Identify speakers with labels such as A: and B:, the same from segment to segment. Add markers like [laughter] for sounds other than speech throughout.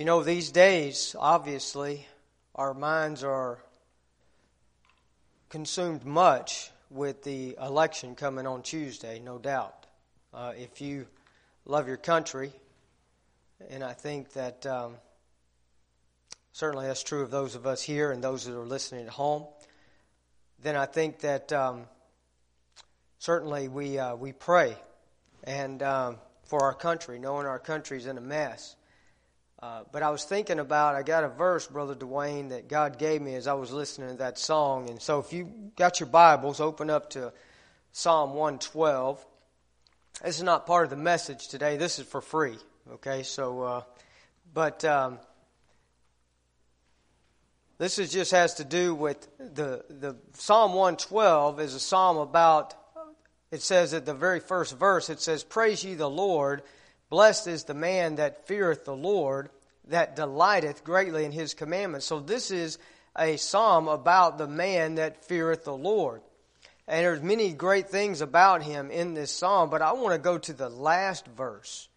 A: You know, these days, obviously, our minds are consumed much with the election coming on Tuesday, no doubt. Uh, if you love your country, and I think that um, certainly that's true of those of us here and those that are listening at home, then I think that um, certainly we, uh, we pray and um, for our country, knowing our country's in a mess. Uh, but I was thinking about, I got a verse, Brother Dwayne, that God gave me as I was listening to that song. And so if you got your Bibles, open up to Psalm 112. This is not part of the message today. This is for free. Okay, so, uh, but um, this is just has to do with the, the Psalm 112 is a psalm about, it says at the very first verse, it says, Praise ye the Lord Blessed is the man that feareth the Lord, that delighteth greatly in his commandments. So this is a psalm about the man that feareth the Lord. And there's many great things about him in this psalm, but I want to go to the last verse.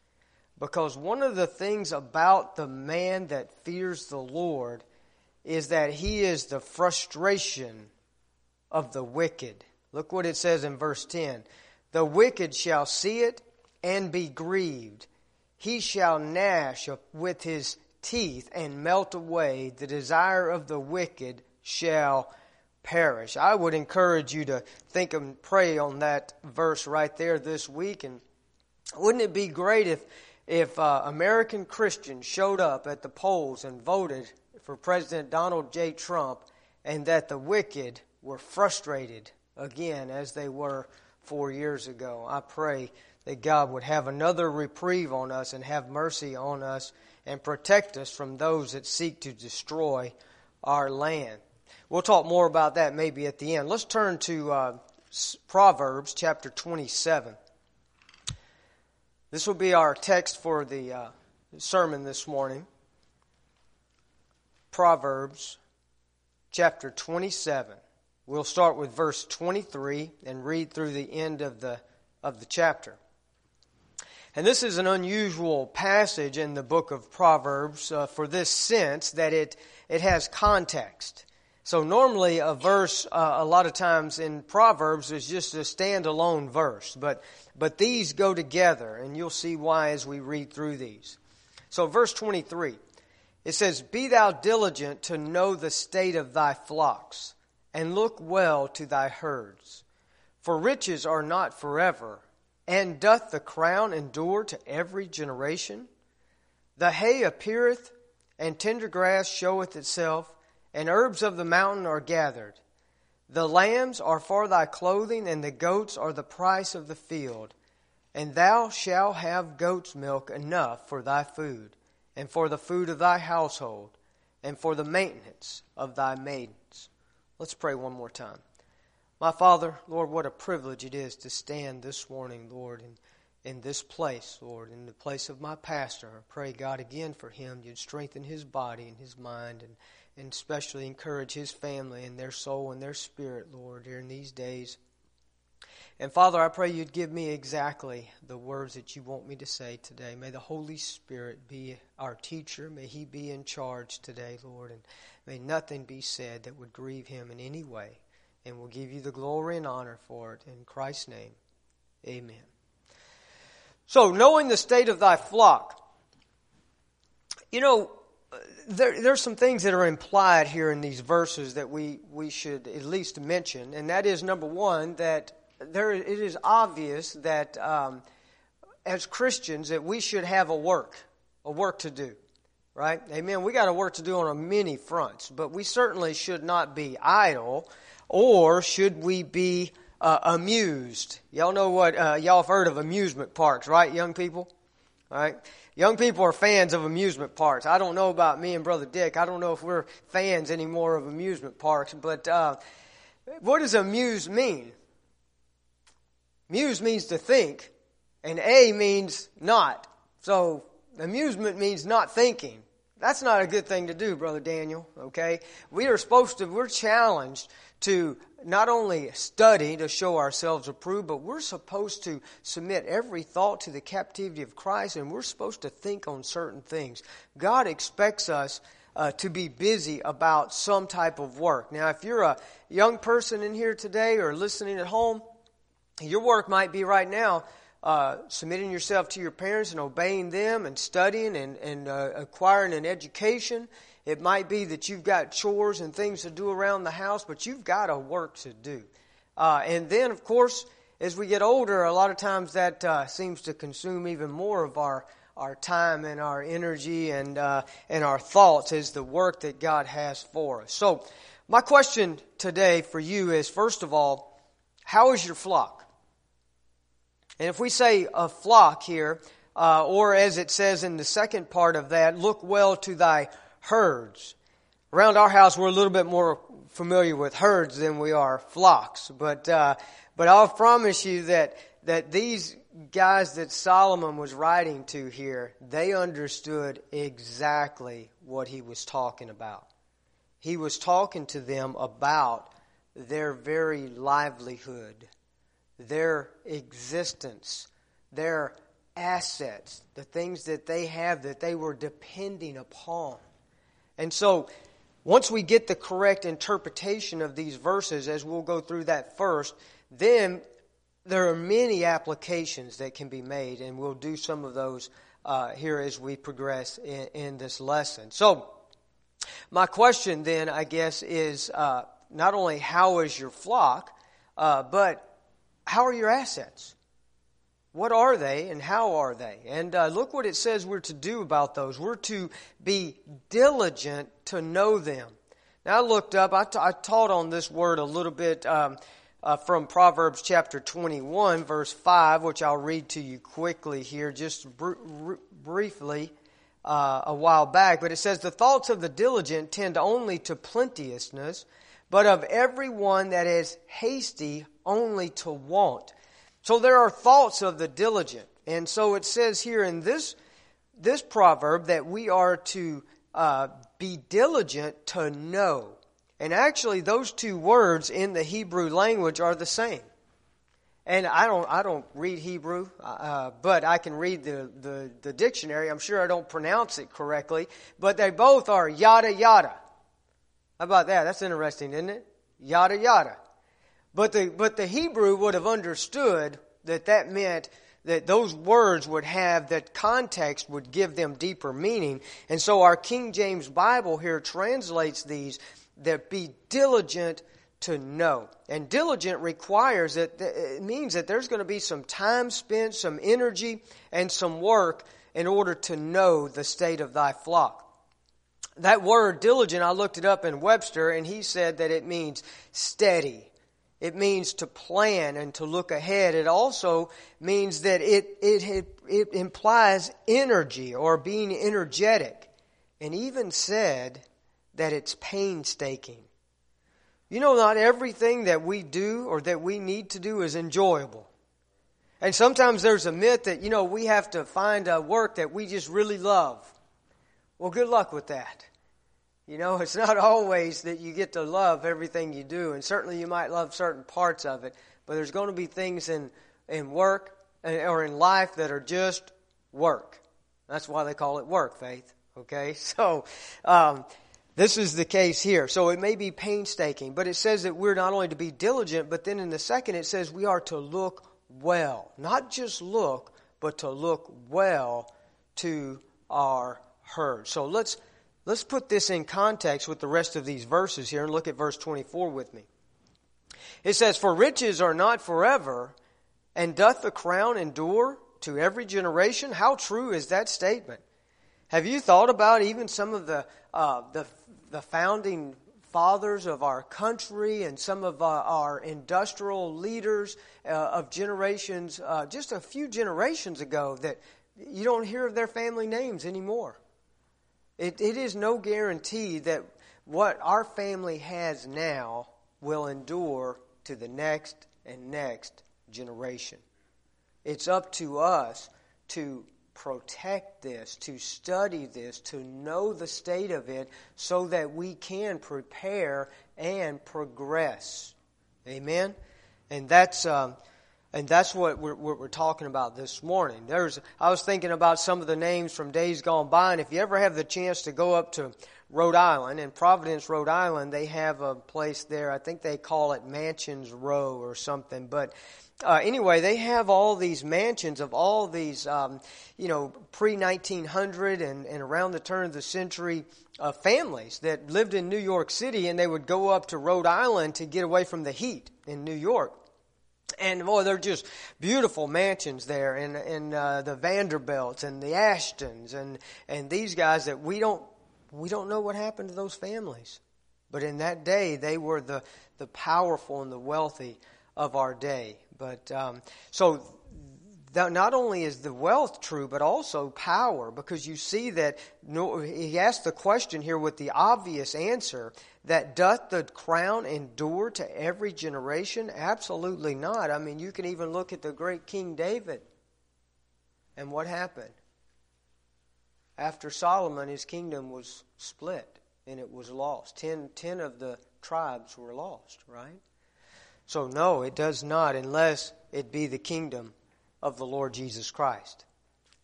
A: Because one of the things about the man that fears the Lord is that he is the frustration of the wicked. Look what it says in verse 10. The wicked shall see it and be grieved. He shall gnash with his teeth and melt away. The desire of the wicked shall perish. I would encourage you to think and pray on that verse right there this week. And wouldn't it be great if, if uh, American Christians showed up at the polls and voted for President Donald J. Trump and that the wicked were frustrated again as they were four years ago? I pray that God would have another reprieve on us and have mercy on us and protect us from those that seek to destroy our land. We'll talk more about that maybe at the end. Let's turn to uh, Proverbs chapter 27. This will be our text for the uh, sermon this morning. Proverbs chapter 27. We'll start with verse 23 and read through the end of the, of the chapter. And this is an unusual passage in the book of Proverbs uh, for this sense that it, it has context. So normally a verse, uh, a lot of times in Proverbs is just a standalone verse, but, but these go together and you'll see why as we read through these. So verse 23, it says, Be thou diligent to know the state of thy flocks and look well to thy herds. For riches are not forever and doth the crown endure to every generation? The hay appeareth, and tender grass showeth itself, and herbs of the mountain are gathered. The lambs are for thy clothing, and the goats are the price of the field. And thou shalt have goat's milk enough for thy food, and for the food of thy household, and for the maintenance of thy maidens. Let's pray one more time. My Father, Lord, what a privilege it is to stand this morning, Lord, in, in this place, Lord, in the place of my pastor. I pray, God, again for him. You'd strengthen his body and his mind and, and especially encourage his family and their soul and their spirit, Lord, during these days. And Father, I pray you'd give me exactly the words that you want me to say today. May the Holy Spirit be our teacher. May he be in charge today, Lord, and may nothing be said that would grieve him in any way and we'll give you the glory and honor for it. In Christ's name, amen. So, knowing the state of thy flock, you know, there, there's some things that are implied here in these verses that we, we should at least mention, and that is number one, that there, it is obvious that um, as Christians that we should have a work, a work to do right? Amen. We got a work to do on many fronts, but we certainly should not be idle or should we be uh, amused? Y'all know what, uh, y'all have heard of amusement parks, right, young people? Right? Young people are fans of amusement parks. I don't know about me and Brother Dick. I don't know if we're fans anymore of amusement parks, but uh, what does amuse mean? Muse means to think, and A means not. So amusement means not thinking. That's not a good thing to do, Brother Daniel, okay? We are supposed to, we're challenged to not only study to show ourselves approved, but we're supposed to submit every thought to the captivity of Christ, and we're supposed to think on certain things. God expects us uh, to be busy about some type of work. Now, if you're a young person in here today or listening at home, your work might be right now uh, submitting yourself to your parents and obeying them and studying and, and uh, acquiring an education. It might be that you've got chores and things to do around the house, but you've got a work to do. Uh, and then, of course, as we get older, a lot of times that uh, seems to consume even more of our our time and our energy and uh, and our thoughts is the work that God has for us. So, my question today for you is: first of all, how is your flock? And if we say a flock here, uh, or as it says in the second part of that, look well to thy herds. Around our house, we're a little bit more familiar with herds than we are flocks. But uh, but I'll promise you that that these guys that Solomon was writing to here, they understood exactly what he was talking about. He was talking to them about their very livelihood, their existence, their assets, the things that they have that they were depending upon. And so, once we get the correct interpretation of these verses, as we'll go through that first, then there are many applications that can be made, and we'll do some of those uh, here as we progress in, in, this lesson. So, my question then, I guess, is uh, not only how is your flock, uh, but how are your assets? What are they and how are they? And uh, look what it says we're to do about those. We're to be diligent to know them. Now, I looked up, I, t- I taught on this word a little bit. Um, uh, from Proverbs chapter 21, verse 5, which I'll read to you quickly here, just br- br- briefly, uh, a while back. But it says, The thoughts of the diligent tend only to plenteousness, but of every one that is hasty only to want. So there are thoughts of the diligent. And so it says here in this, this proverb that we are to uh, be diligent to know. And actually, those two words in the Hebrew language are the same. And I don't, I don't read Hebrew, uh, but I can read the, the, the dictionary. I'm sure I don't pronounce it correctly, but they both are yada yada. How about that? That's interesting, isn't it? Yada yada. But the, but the Hebrew would have understood that that meant that those words would have, that context would give them deeper meaning. And so our King James Bible here translates these that be diligent to know. And diligent requires that it means that there's going to be some time spent, some energy, and some work in order to know the state of thy flock. That word diligent, I looked it up in Webster, and he said that it means steady. It means to plan and to look ahead. It also means that it, it, it implies energy or being energetic. And even said that it's painstaking. You know, not everything that we do or that we need to do is enjoyable. And sometimes there's a myth that, you know, we have to find a work that we just really love. Well, good luck with that. You know, [laughs] it's not always that you get to love everything you do, and certainly you might love certain parts of it, but there's going to be things in, in work or in life that are just work. That's why they call it work, faith. Okay? [laughs] So, um, this is the case here. So it may be painstaking, but it says that we're not only to be diligent, but then in the second it says we are to look well. Not just look, but to look well to our herd. So let's let's put this in context with the rest of these verses here and look at verse 24 with me. It says, For riches are not forever, and doth the crown endure to every generation? How true is that statement? Have you thought about even some of the, uh, the the founding fathers of our country and some of our, our industrial leaders uh, of generations, uh, just a few generations ago, that you don't hear of their family names anymore. It, it is no guarantee that what our family has now will endure to the next and next generation. It's up to us to protect this, to study this, to know the state of it so that we can prepare and progress. Amen? And that's. Um, and that's what we're, what we're, talking about this morning. There's, I was thinking about some of the names from days gone by, and if you ever have the chance to go up to Rhode Island, in Providence, Rhode Island, they have a place there. I think they call it Mansions Row or something. But uh, anyway, they have all these mansions of all these, um, you know, pre 1900 and, and around the turn of the century uh, families that lived in New York City, and they would go up to Rhode Island to get away from the heat in New York. And boy, they're just beautiful mansions there, and and uh, the Vanderbilts and the Ashtons and and these guys that we don't we don't know what happened to those families, but in that day they were the the powerful and the wealthy of our day. But um, so not only is the wealth true, but also power, because you see that he asked the question here with the obvious answer that doth the crown endure to every generation? Absolutely not. I mean, you can even look at the great King David. And what happened? After Solomon, his kingdom was split and it was lost. Ten, ten of the tribes were lost, right? So, no, it does not, unless it be the kingdom of the Lord Jesus Christ.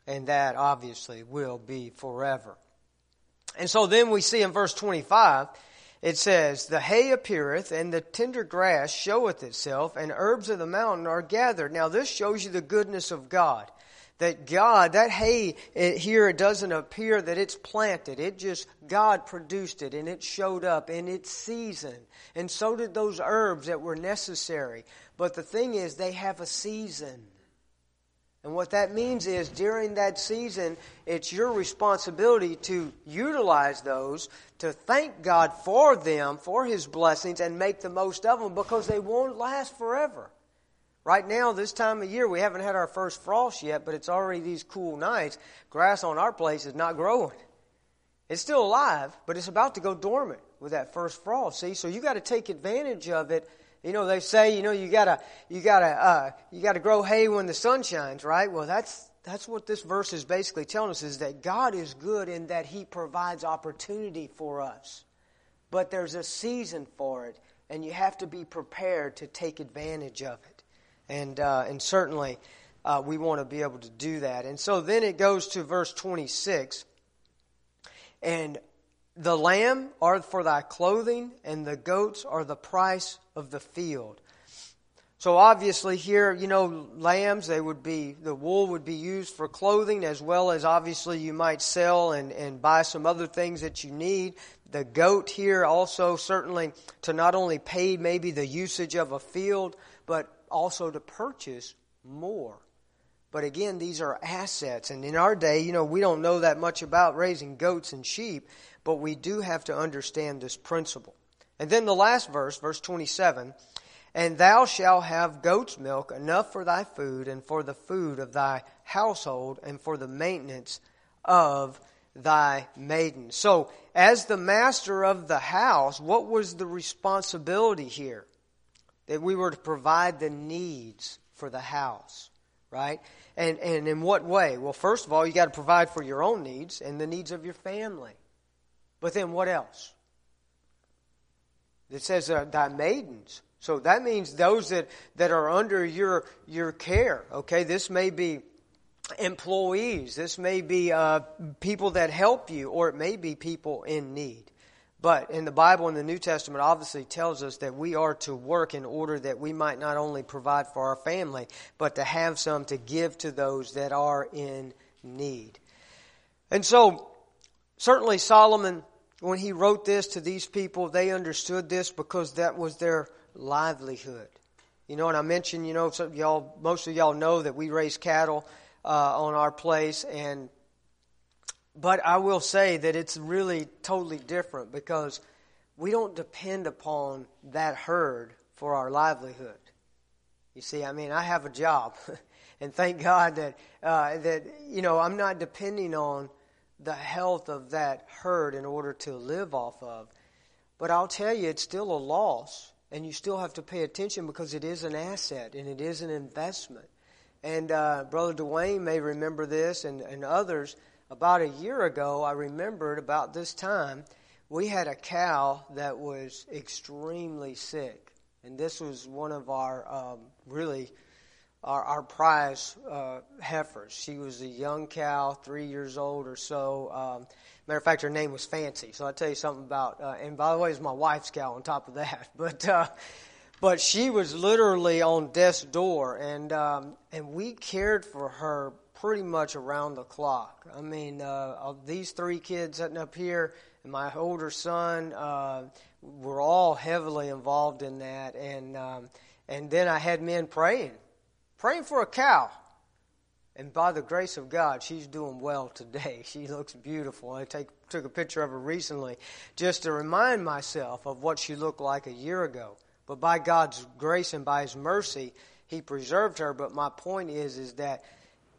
A: And that obviously will be forever. And so then we see in verse 25, it says, The hay appeareth, and the tender grass showeth itself, and herbs of the mountain are gathered. Now this shows you the goodness of God. That God, that hay it, here, it doesn't appear that it's planted. It just, God produced it, and it showed up in its season. And so did those herbs that were necessary. But the thing is, they have a season. And what that means is during that season, it's your responsibility to utilize those, to thank God for them, for His blessings, and make the most of them because they won't last forever. Right now, this time of year, we haven't had our first frost yet, but it's already these cool nights. Grass on our place is not growing. It's still alive, but it's about to go dormant with that first frost. See, so you got to take advantage of it you know, they say, you know, you gotta, you gotta, uh, you gotta grow hay when the sun shines, right? Well, that's, that's what this verse is basically telling us is that God is good in that He provides opportunity for us. But there's a season for it, and you have to be prepared to take advantage of it. And, uh, and certainly, uh, we want to be able to do that. And so then it goes to verse 26. And the lamb are for thy clothing, and the goats are the price of the field. So obviously here, you know, lambs, they would be, the wool would be used for clothing as well as obviously you might sell and, and buy some other things that you need. The goat here also certainly to not only pay maybe the usage of a field, but also to purchase more. But again, these are assets. And in our day, you know, we don't know that much about raising goats and sheep but we do have to understand this principle. And then the last verse, verse 27, and thou shalt have goat's milk enough for thy food and for the food of thy household and for the maintenance of thy maiden. So, as the master of the house, what was the responsibility here? That we were to provide the needs for the house, right? And, and in what way? Well, first of all, you got to provide for your own needs and the needs of your family. But then what else? It says uh, thy maidens. So that means those that, that are under your, your care. Okay, this may be employees. This may be uh, people that help you, or it may be people in need. But in the Bible, in the New Testament, obviously tells us that we are to work in order that we might not only provide for our family, but to have some to give to those that are in need. And so, certainly Solomon when he wrote this to these people, they understood this because that was their livelihood. You know, and I mentioned, you know, y'all, most of y'all know that we raise cattle uh, on our place, and but I will say that it's really totally different because we don't depend upon that herd for our livelihood. You see, I mean, I have a job, [laughs] and thank God that uh, that you know I'm not depending on the health of that herd in order to live off of. But I'll tell you, it's still a loss, and you still have to pay attention because it is an asset and it is an investment. And uh, Brother Dwayne may remember this, and, and others. About a year ago, I remembered about this time, we had a cow that was extremely sick. And this was one of our um, really our, our prize uh, heifers. She was a young cow, three years old or so. Um, matter of fact, her name was Fancy. So I'll tell you something about. Uh, and by the way, it's my wife's cow on top of that. [laughs] But uh, but she was literally on death's door, and um, and we cared for her pretty much around the clock. I mean, uh, these three kids sitting up here, and my older son, uh, were all heavily involved in that, and um, and then I had men praying, praying for a cow. And by the grace of God, she's doing well today. [laughs] She looks beautiful. I take, took a picture of her recently just to remind myself of what she looked like a year ago. But by God's grace and by His mercy, He preserved her. But my point is, is that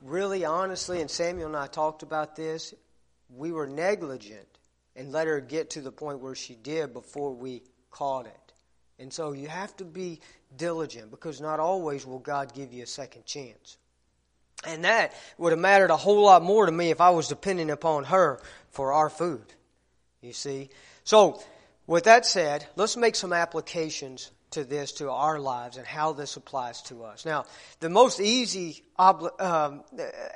A: really honestly, and Samuel and I talked about this, we were negligent and let her get to the point where she did before we caught it. And so you have to be diligent because not always will God give you a second chance. And that would have mattered a whole lot more to me if I was depending upon her for our food. You see? So, with that said, let's make some applications to this, to our lives, and how this applies to us. Now, the most easy obli- um,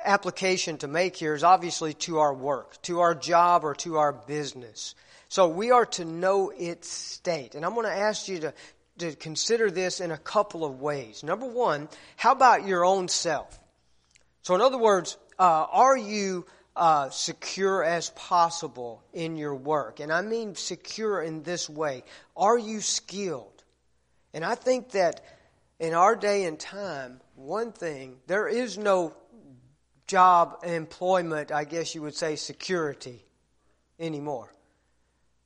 A: application to make here is obviously to our work, to our job, or to our business. So we are to know its state. And I'm going to ask you to, to consider this in a couple of ways. Number one, how about your own self? So, in other words, uh, are you uh, secure as possible in your work? And I mean secure in this way. Are you skilled? And I think that in our day and time, one thing, there is no job employment, I guess you would say, security anymore.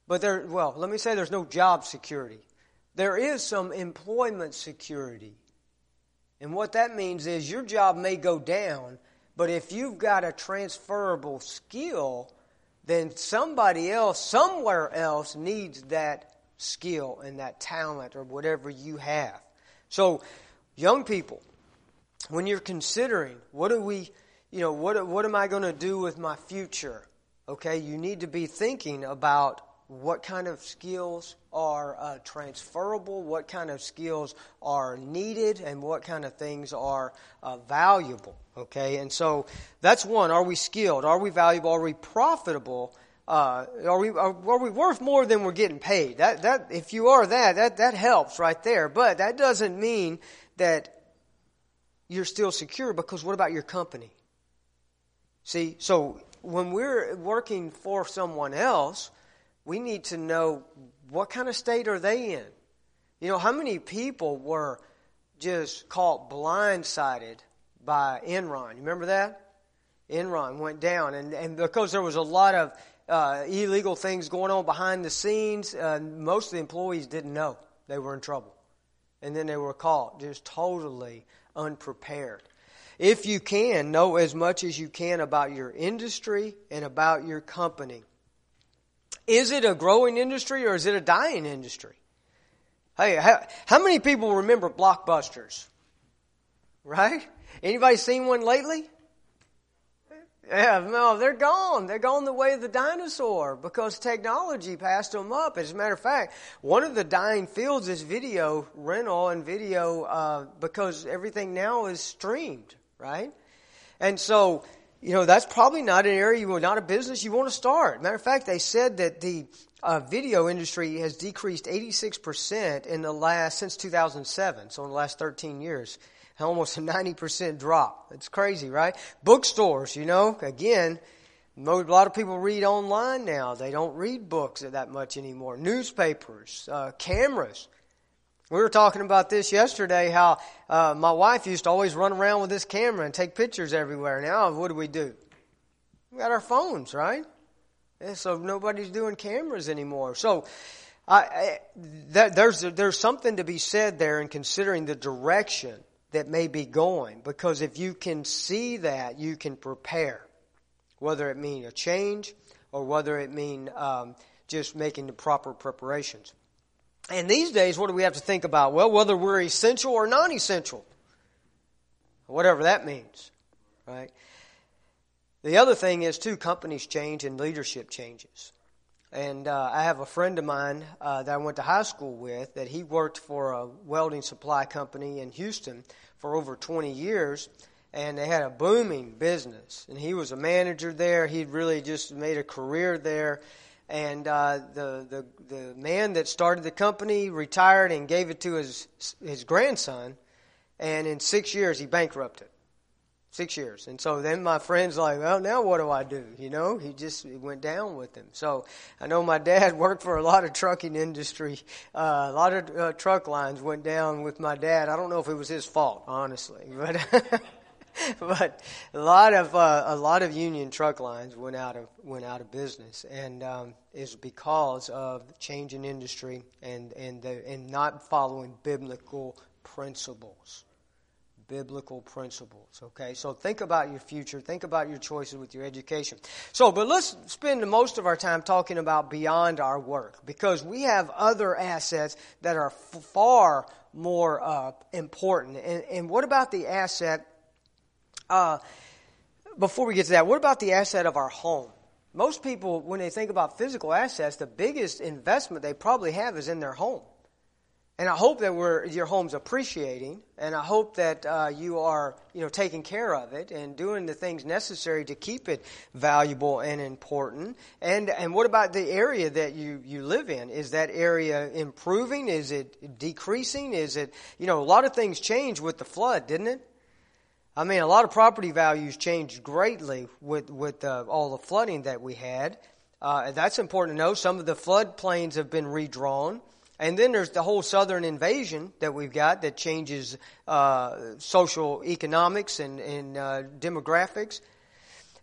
A: But there, well, let me say there's no job security. There is some employment security. And what that means is your job may go down, but if you've got a transferable skill, then somebody else, somewhere else, needs that skill and that talent or whatever you have. So, young people, when you're considering what do we, you know, what, what am I going to do with my future? Okay, you need to be thinking about what kind of skills are uh, transferable, what kind of skills are needed, and what kind of things are uh, valuable. Okay, and so that's one. Are we skilled? Are we valuable? Are we profitable? Uh, are we are, are, we worth more than we're getting paid? That that if you are that that that helps right there. But that doesn't mean that you're still secure because what about your company? See, so when we're working for someone else, we need to know what kind of state are they in. You know, how many people were just caught blindsided by Enron? You remember that? Enron went down, and, and because there was a lot of uh, illegal things going on behind the scenes. Uh, most of the employees didn't know they were in trouble. And then they were caught just totally unprepared. If you can, know as much as you can about your industry and about your company. Is it a growing industry or is it a dying industry? Hey, how, how many people remember blockbusters? Right? Anybody seen one lately? Yeah, no, they're gone. They're gone the way of the dinosaur because technology passed them up. As a matter of fact, one of the dying fields is video rental and video uh, because everything now is streamed, right? And so, you know, that's probably not an area, you not a business you want to start. Matter of fact, they said that the uh, video industry has decreased 86% in the last, since 2007, so in the last 13 years [laughs] almost a 90% drop. It's crazy, right? Bookstores, you know, again, a lot of people read online now. They don't read books that much anymore. Newspapers, uh, cameras. We were talking about this yesterday. How uh, my wife used to always run around with this camera and take pictures everywhere. Now, what do we do? We got our phones, right? And so nobody's doing cameras anymore. So I, I, that, there's there's something to be said there in considering the direction that may be going. Because if you can see that, you can prepare. Whether it mean a change or whether it mean um, just making the proper preparations. And these days, what do we have to think about? Well, whether we're essential or non essential. whatever that means, right? The other thing is, too, companies change and leadership changes. And uh, I have a friend of mine uh, that I went to high school with that he worked for a welding supply company in Houston for over 20 years, and they had a booming business. And he was a manager there. He'd really just made a career there. And uh, the, the the man that started the company retired and gave it to his his grandson, and in six years he bankrupted. Six years. And so then my friend's like, well, now what do I do? You know, he just went down with him. So I know my dad [laughs] worked for a lot of trucking industry. Uh, a lot of uh, truck lines went down with my dad. I don't know if it was his fault, honestly, [laughs] but. [laughs] [laughs] but a lot of uh, a lot of union truck lines went out of went out of business, and um, is because of changing industry and and the, and not following biblical principles biblical principles. Okay, so think about your future, think about your choices with your education. So, but let's spend most of our time talking about beyond our work because we have other assets that are far more uh, important. And, and, what about the asset? Uh, before we get to that, what about the asset of our home? Most people, when they think about physical assets, the biggest investment they probably have is in their home. And I hope that we're, your home's appreciating, and I hope that uh, you are, you know, taking care of it and doing the things necessary to keep it valuable and important. And and what about the area that you you live in? Is that area improving? Is it decreasing? Is it, you know, a lot of things changed with the flood, didn't it? I mean, a lot of property values changed greatly with with uh, all the flooding that we had. Uh, that's important to know. Some of the floodplains have been redrawn. And then there's the whole southern invasion that we've got that changes uh, social economics and, and uh, demographics.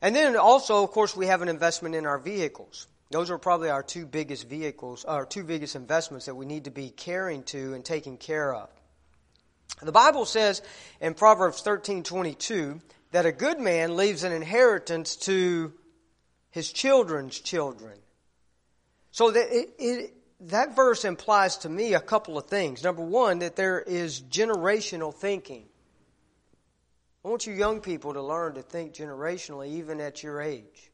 A: And then also, of course, we have an investment in our vehicles. Those are probably our two biggest vehicles, our two biggest investments that we need to be caring to and taking care of. The Bible says in Proverbs 13:22 that a good man leaves an inheritance to his children's children. So that it, it, that verse implies to me a couple of things. Number one, that there is generational thinking. I want you young people to learn to think generationally, even at your age.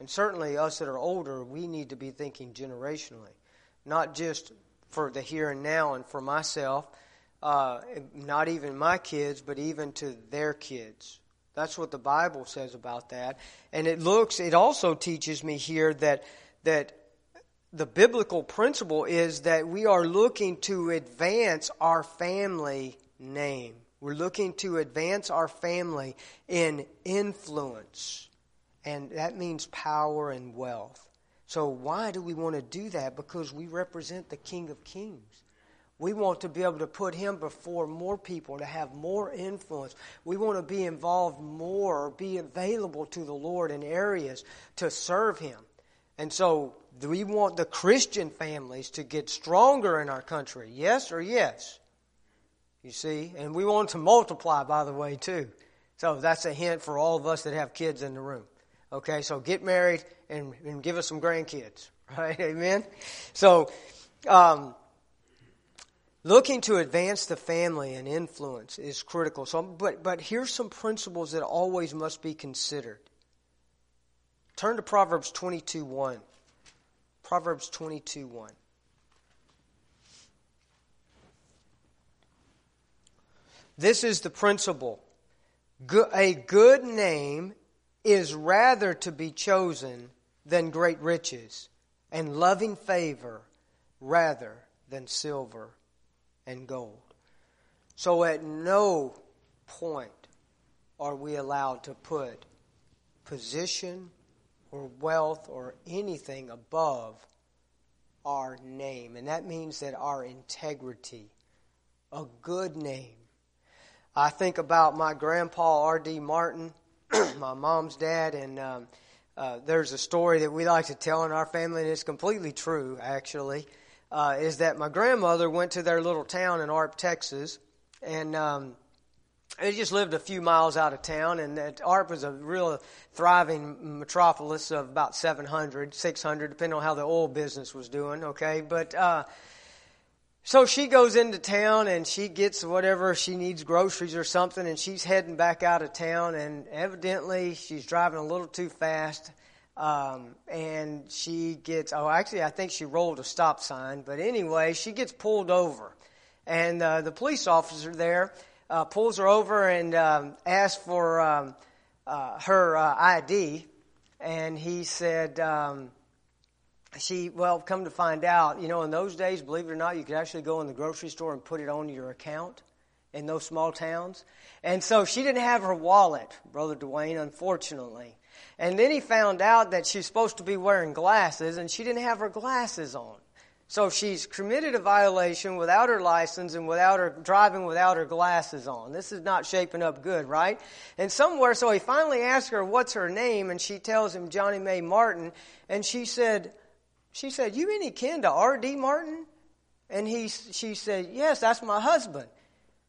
A: And certainly, us that are older, we need to be thinking generationally, not just for the here and now and for myself, uh, not even my kids, but even to their kids. That's what the Bible says about that. And it looks, it also teaches me here that that the biblical principle is that we are looking to advance our family name. We're looking to advance our family in influence. And that means power and wealth. So, why do we want to do that? Because we represent the King of Kings. We want to be able to put him before more people, to have more influence. We want to be involved more, be available to the Lord in areas to serve him. And so do we want the Christian families to get stronger in our country? Yes or yes? You see? And we want to multiply, by the way, too. So that's a hint for all of us that have kids in the room. Okay, so get married and, and give us some grandkids. [laughs] Right? Amen? So, um, looking to advance the family and influence is critical. So, but, but here's some principles that always must be considered. Turn to Proverbs 22 1. Proverbs 22 1. This is the principle. A good name is rather to be chosen than great riches, and loving favor rather than silver and gold. So at no point are we allowed to put position or wealth or anything above our name. And that means that our integrity, a good name. I think about my grandpa, R.D. Martin, [clears throat] my mom's dad, and um, uh, there's a story that we like to tell in our family, and it's completely true, actually. Uh, is that my grandmother went to their little town in Arp, Texas, and um, they just lived a few miles out of town, and that Arp was a real thriving metropolis of about 700, 600, depending on how the oil business was doing, okay? But uh, So she goes into town and she gets whatever she needs, groceries or something, and she's heading back out of town. And evidently, she's driving a little too fast. Um, and she gets, oh, actually, I think she rolled a stop sign. But anyway, she gets pulled over. And uh, the police officer there uh, pulls her over and um, asks for um, uh, her uh, ID. And he said, um, she, well, come to find out, you know, in those days, believe it or not, you could actually go in the grocery store and put it on your account in those small towns. And so she didn't have her wallet, Brother Dwayne, unfortunately. And then he found out that she's supposed to be wearing glasses, and she didn't have her glasses on. So she's committed a violation without her license and without her driving without her glasses on. This is not shaping up good, right? And somewhere, so he finally asked her what's her name, and she tells him Johnny Mae Martin, and she said, she said, You any kin to R.D. Martin? And he, she said, Yes, that's my husband.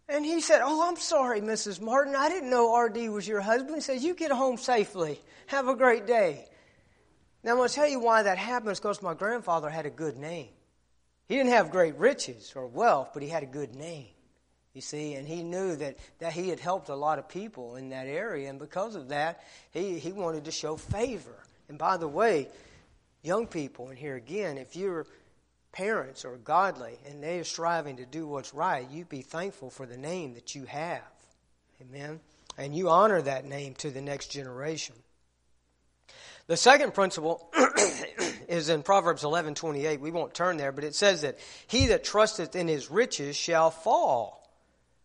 A: And he said, Oh, I'm sorry, Mrs. Martin. I didn't know R.D. was your husband. He says, You get home safely. Have a great day. Now, I'm going to tell you why that happens because my grandfather had a good name. He didn't have great riches or wealth, but he had a good name. You see, and he knew that, that he had helped a lot of people in that area, and because of that, he, he wanted to show favor. And by the way, young people, and here again, if your parents are godly and they are striving to do what's right, you be thankful for the name that you have. Amen. And you honor that name to the next generation. The second principle [clears throat] is in Proverbs 11:28. We won't turn there, but it says that he that trusteth in his riches shall fall.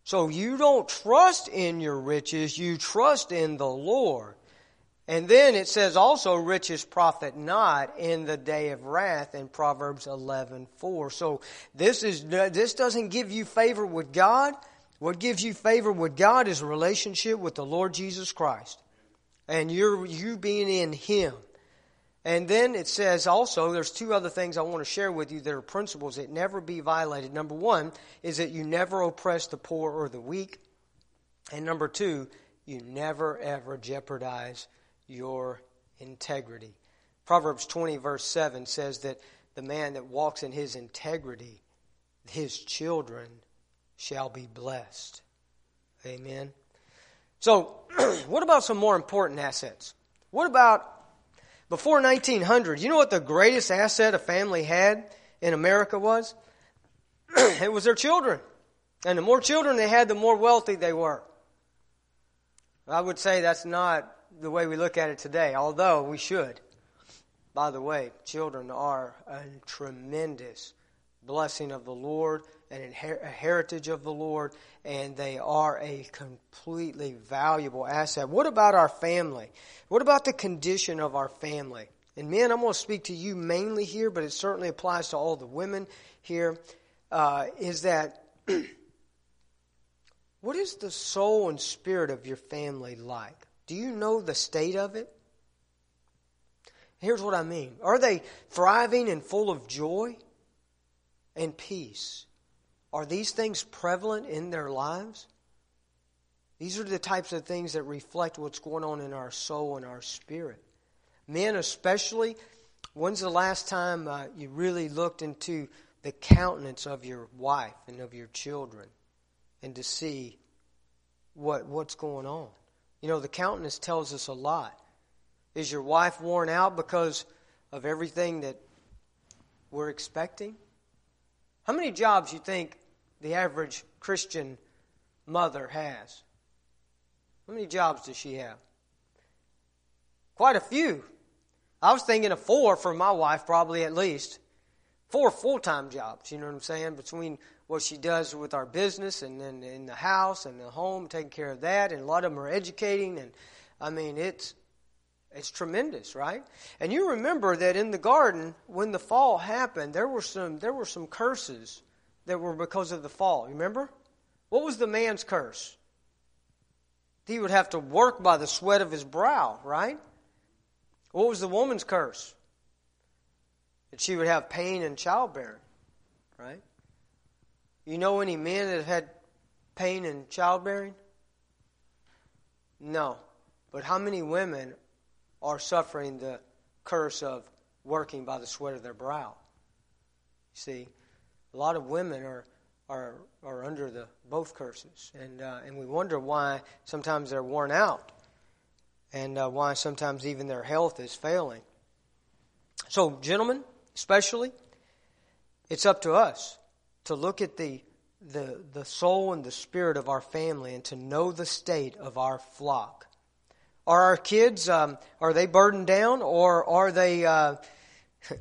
A: So you don't trust in your riches, you trust in the Lord. And then it says also riches profit not in the day of wrath in Proverbs 11:4. So this is this doesn't give you favor with God. What gives you favor with God is a relationship with the Lord Jesus Christ. And you're you being in him. And then it says also, there's two other things I want to share with you that are principles that never be violated. Number one is that you never oppress the poor or the weak. And number two, you never ever jeopardize your integrity. Proverbs 20, verse 7 says that the man that walks in his integrity, his children shall be blessed. Amen. So, [clears throat] what about some more important assets? What about before 1900? You know what the greatest asset a family had in America was? [clears throat] it was their children. And the more children they had, the more wealthy they were. I would say that's not the way we look at it today, although we should. By the way, children are a tremendous blessing of the Lord and a heritage of the Lord, and they are a completely valuable asset. What about our family? What about the condition of our family? And men, I'm going to speak to you mainly here, but it certainly applies to all the women here. Uh, is that [clears throat] what is the soul and spirit of your family like? Do you know the state of it? Here's what I mean Are they thriving and full of joy and peace? Are these things prevalent in their lives? These are the types of things that reflect what's going on in our soul and our spirit. Men, especially, when's the last time uh, you really looked into the countenance of your wife and of your children and to see what, what's going on? You know, the countenance tells us a lot. Is your wife worn out because of everything that we're expecting? How many jobs you think the average Christian mother has? How many jobs does she have? Quite a few. I was thinking of four for my wife, probably at least. Four full time jobs, you know what I'm saying? Between what she does with our business and then in the house and the home, taking care of that, and a lot of them are educating, and I mean it's it's tremendous, right? And you remember that in the garden, when the fall happened, there were some there were some curses that were because of the fall. Remember? What was the man's curse? He would have to work by the sweat of his brow, right? What was the woman's curse? That she would have pain in childbearing, right? You know any men that have had pain in childbearing? No. But how many women are suffering the curse of working by the sweat of their brow? You see? A lot of women are are are under the both curses, and uh, and we wonder why sometimes they're worn out, and uh, why sometimes even their health is failing. So, gentlemen, especially, it's up to us to look at the the the soul and the spirit of our family, and to know the state of our flock. Are our kids um, are they burdened down, or are they? Uh, [laughs]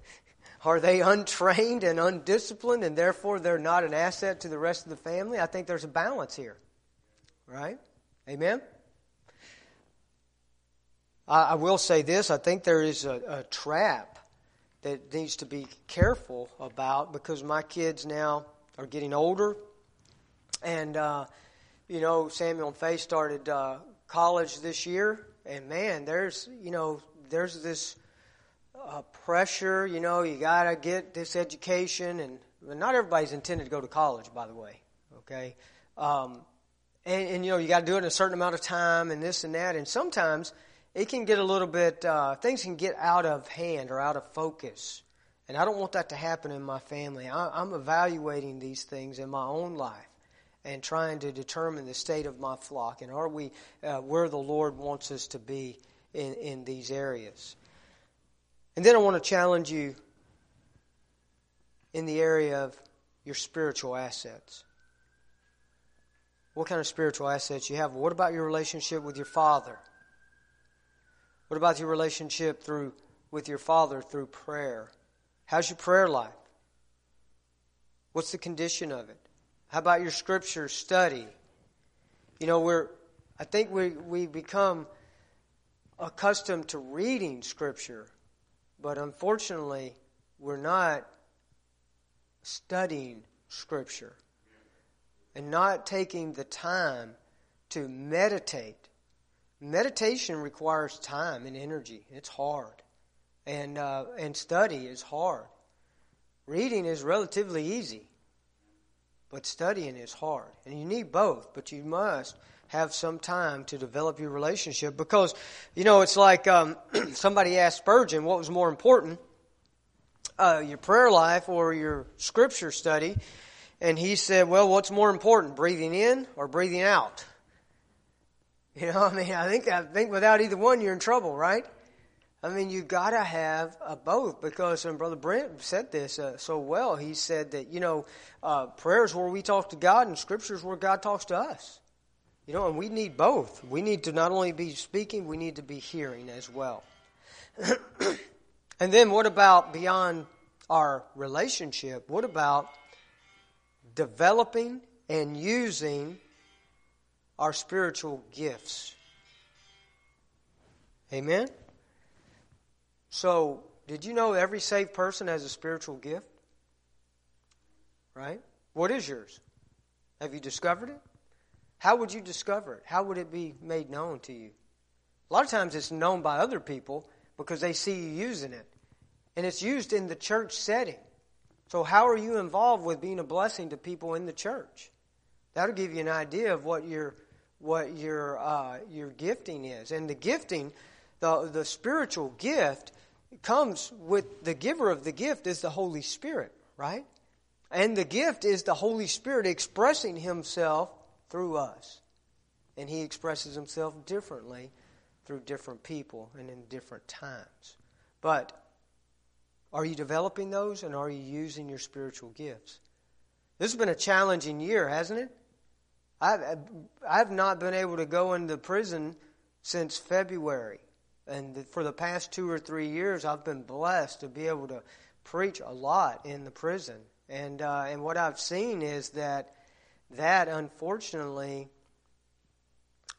A: Are they untrained and undisciplined and therefore they're not an asset to the rest of the family? I think there's a balance here. Right? Amen? I, I will say this I think there is a, a trap that needs to be careful about because my kids now are getting older. And, uh, you know, Samuel and Faye started uh, college this year. And man, there's, you know, there's this uh, pressure. You know, you got to get this education, and not everybody's intended to go to college, by the way. Okay, um, and, and you know you got to do it in a certain amount of time, and this and that, and sometimes it can get a little bit uh, things can get out of hand or out of focus, and I don't want that to happen in my family. I, I'm evaluating these things in my own life and trying to determine the state of my flock and are we uh, where the Lord wants us to be in, in these areas. And then I want to challenge you in the area of your spiritual assets. What kind of spiritual assets you have? What about your relationship with your father? What about your relationship through with your father through prayer? How's your prayer life? What's the condition of it? How about your scripture study? You know, we're I think we we become accustomed to reading scripture but unfortunately, we're not studying Scripture and not taking the time to meditate. Meditation requires time and energy. It's hard. And, uh, and study is hard. Reading is relatively easy, but studying is hard. And you need both, but you must have some time to develop your relationship because, you know, it's like um, [clears throat] somebody asked Spurgeon what was more important, uh, your prayer life or your scripture study. And he said, well, what's more important, breathing in or breathing out? [laughs] You know, I mean, I think, I think without either one, you're in trouble, right? I mean, you got to have uh, both because, and Brother Brent said this uh, so well. He said that, you know, uh, prayers where we talk to God and scriptures where God talks to us. You know, and we need both. We need to not only be speaking, we need to be hearing as well. [clears throat] and then what about beyond our relationship? What about developing and using our spiritual gifts? Amen? So, did you know every saved person has a spiritual gift? Right? What is yours? Have you discovered it? How would you discover it? How would it be made known to you? A lot of times it's known by other people because they see you using it. And it's used in the church setting. So, how are you involved with being a blessing to people in the church? That'll give you an idea of what your what your uh, your gifting is. And the gifting, the the spiritual gift, comes with the giver of the gift is the Holy Spirit, right? And the gift is the Holy Spirit expressing Himself through us. And He expresses Himself differently through different people and in different times. But are you developing those and are you using your spiritual gifts? This has been a challenging year, hasn't it? I've, I've not been able to go into prison since February. And for the past two or three years, I've been blessed to be able to preach a lot in the prison. And, uh, and what I've seen is that that unfortunately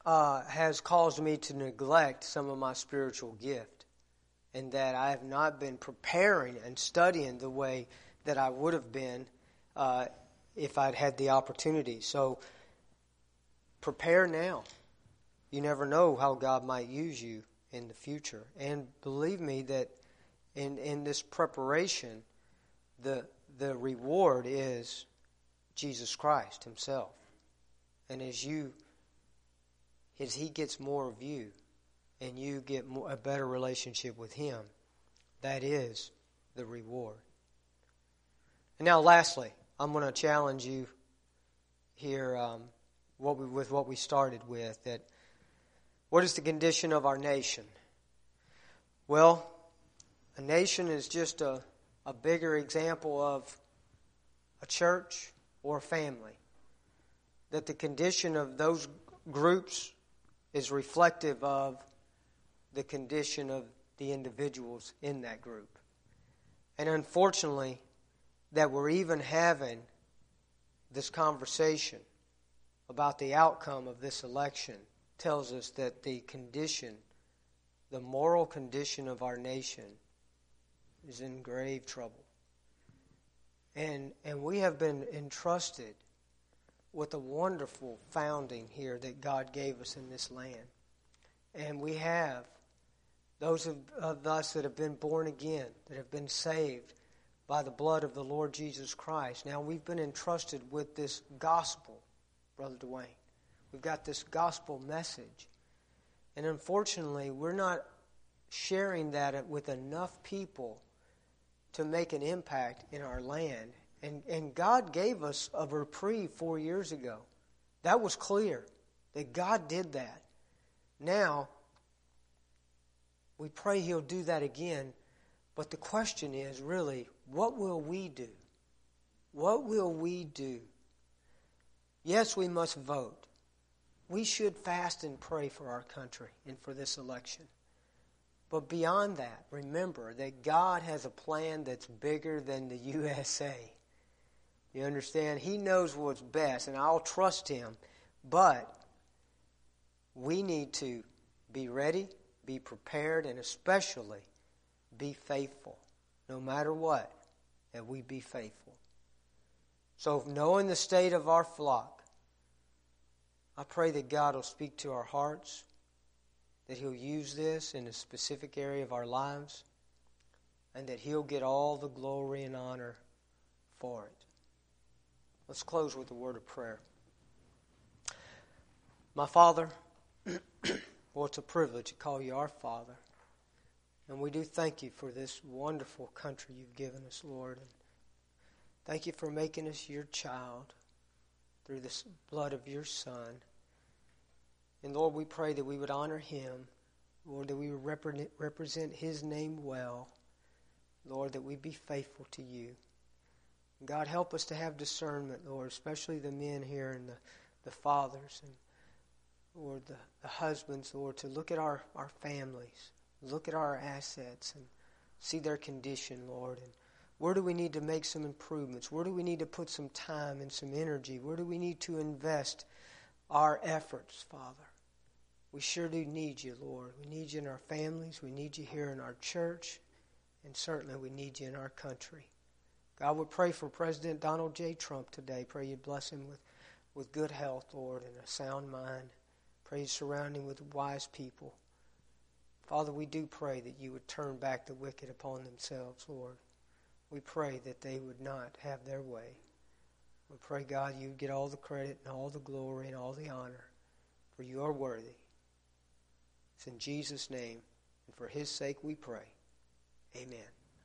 A: uh, has caused me to neglect some of my spiritual gift, and that I have not been preparing and studying the way that I would have been uh, if I'd had the opportunity. So prepare now. You never know how God might use you in the future. And believe me that in, in this preparation, the, the reward is Jesus Christ Himself. And as you, as He gets more of you, and you get more, a better relationship with Him, that is the reward. And now, lastly, I'm going to challenge you here um, what we, with what we started with. That what is the condition of our nation? Well, a nation is just a, a bigger example of a church or a family. That the condition of those groups is reflective of the condition of the individuals in that group. And unfortunately, that we're even having this conversation about the outcome of this election tells us that the condition, the moral condition of our nation, is in grave trouble. And, and we have been entrusted with a wonderful founding here that God gave us in this land. And we have those of, of, us that have been born again, that have been saved by the blood of the Lord Jesus Christ. Now we've been entrusted with this gospel, Brother Dwayne. We've got this gospel message. And unfortunately, we're not sharing that with enough people to make an impact in our land. And, and God gave us a reprieve four years ago. That was clear that God did that. Now, we pray He'll do that again. But the question is really, what will we do? What will we do? Yes, we must vote. We should fast and pray for our country and for this election. But beyond that, remember that God has a plan that's bigger than the [laughs] USA. You understand? He knows what's best, and I'll trust Him. But we need to be ready, be prepared, and especially be faithful. No matter what, that we be faithful. So, knowing the state of our flock, I pray that God will speak to our hearts that He'll use this in a specific area of our lives, and that He'll get all the glory and honor for it. Let's close with a word of prayer. My Father, [clears throat] well, it's a privilege to call you our Father. And we do thank you for this wonderful country you've given us, Lord. Thank you for making us your child through the blood of your Son. And Lord, we pray that we would honor him. Lord, that we would represent his name well. Lord, that we be faithful to you. God, help us to have discernment, Lord, especially the men here and the, the fathers and Lord, the, the husbands, Lord, to look at our, our families, look at our assets and see their condition, Lord. And where do we need to make some improvements? Where do we need to put some time and some energy? Where do we need to invest our efforts, Father? We sure do need you, Lord. We need you in our families. We need you here in our church. And certainly we need you in our country. God, we pray for President Donald J. Trump today. Pray you bless him with, with good health, Lord, and a sound mind. Pray you surround him with wise people. Father, we do pray that you would turn back the wicked upon themselves, Lord. We pray that they would not have their way. We pray, God, you get all the credit and all the glory and all the honor, for you are worthy. It's in Jesus' name, and for his sake we pray. Amen.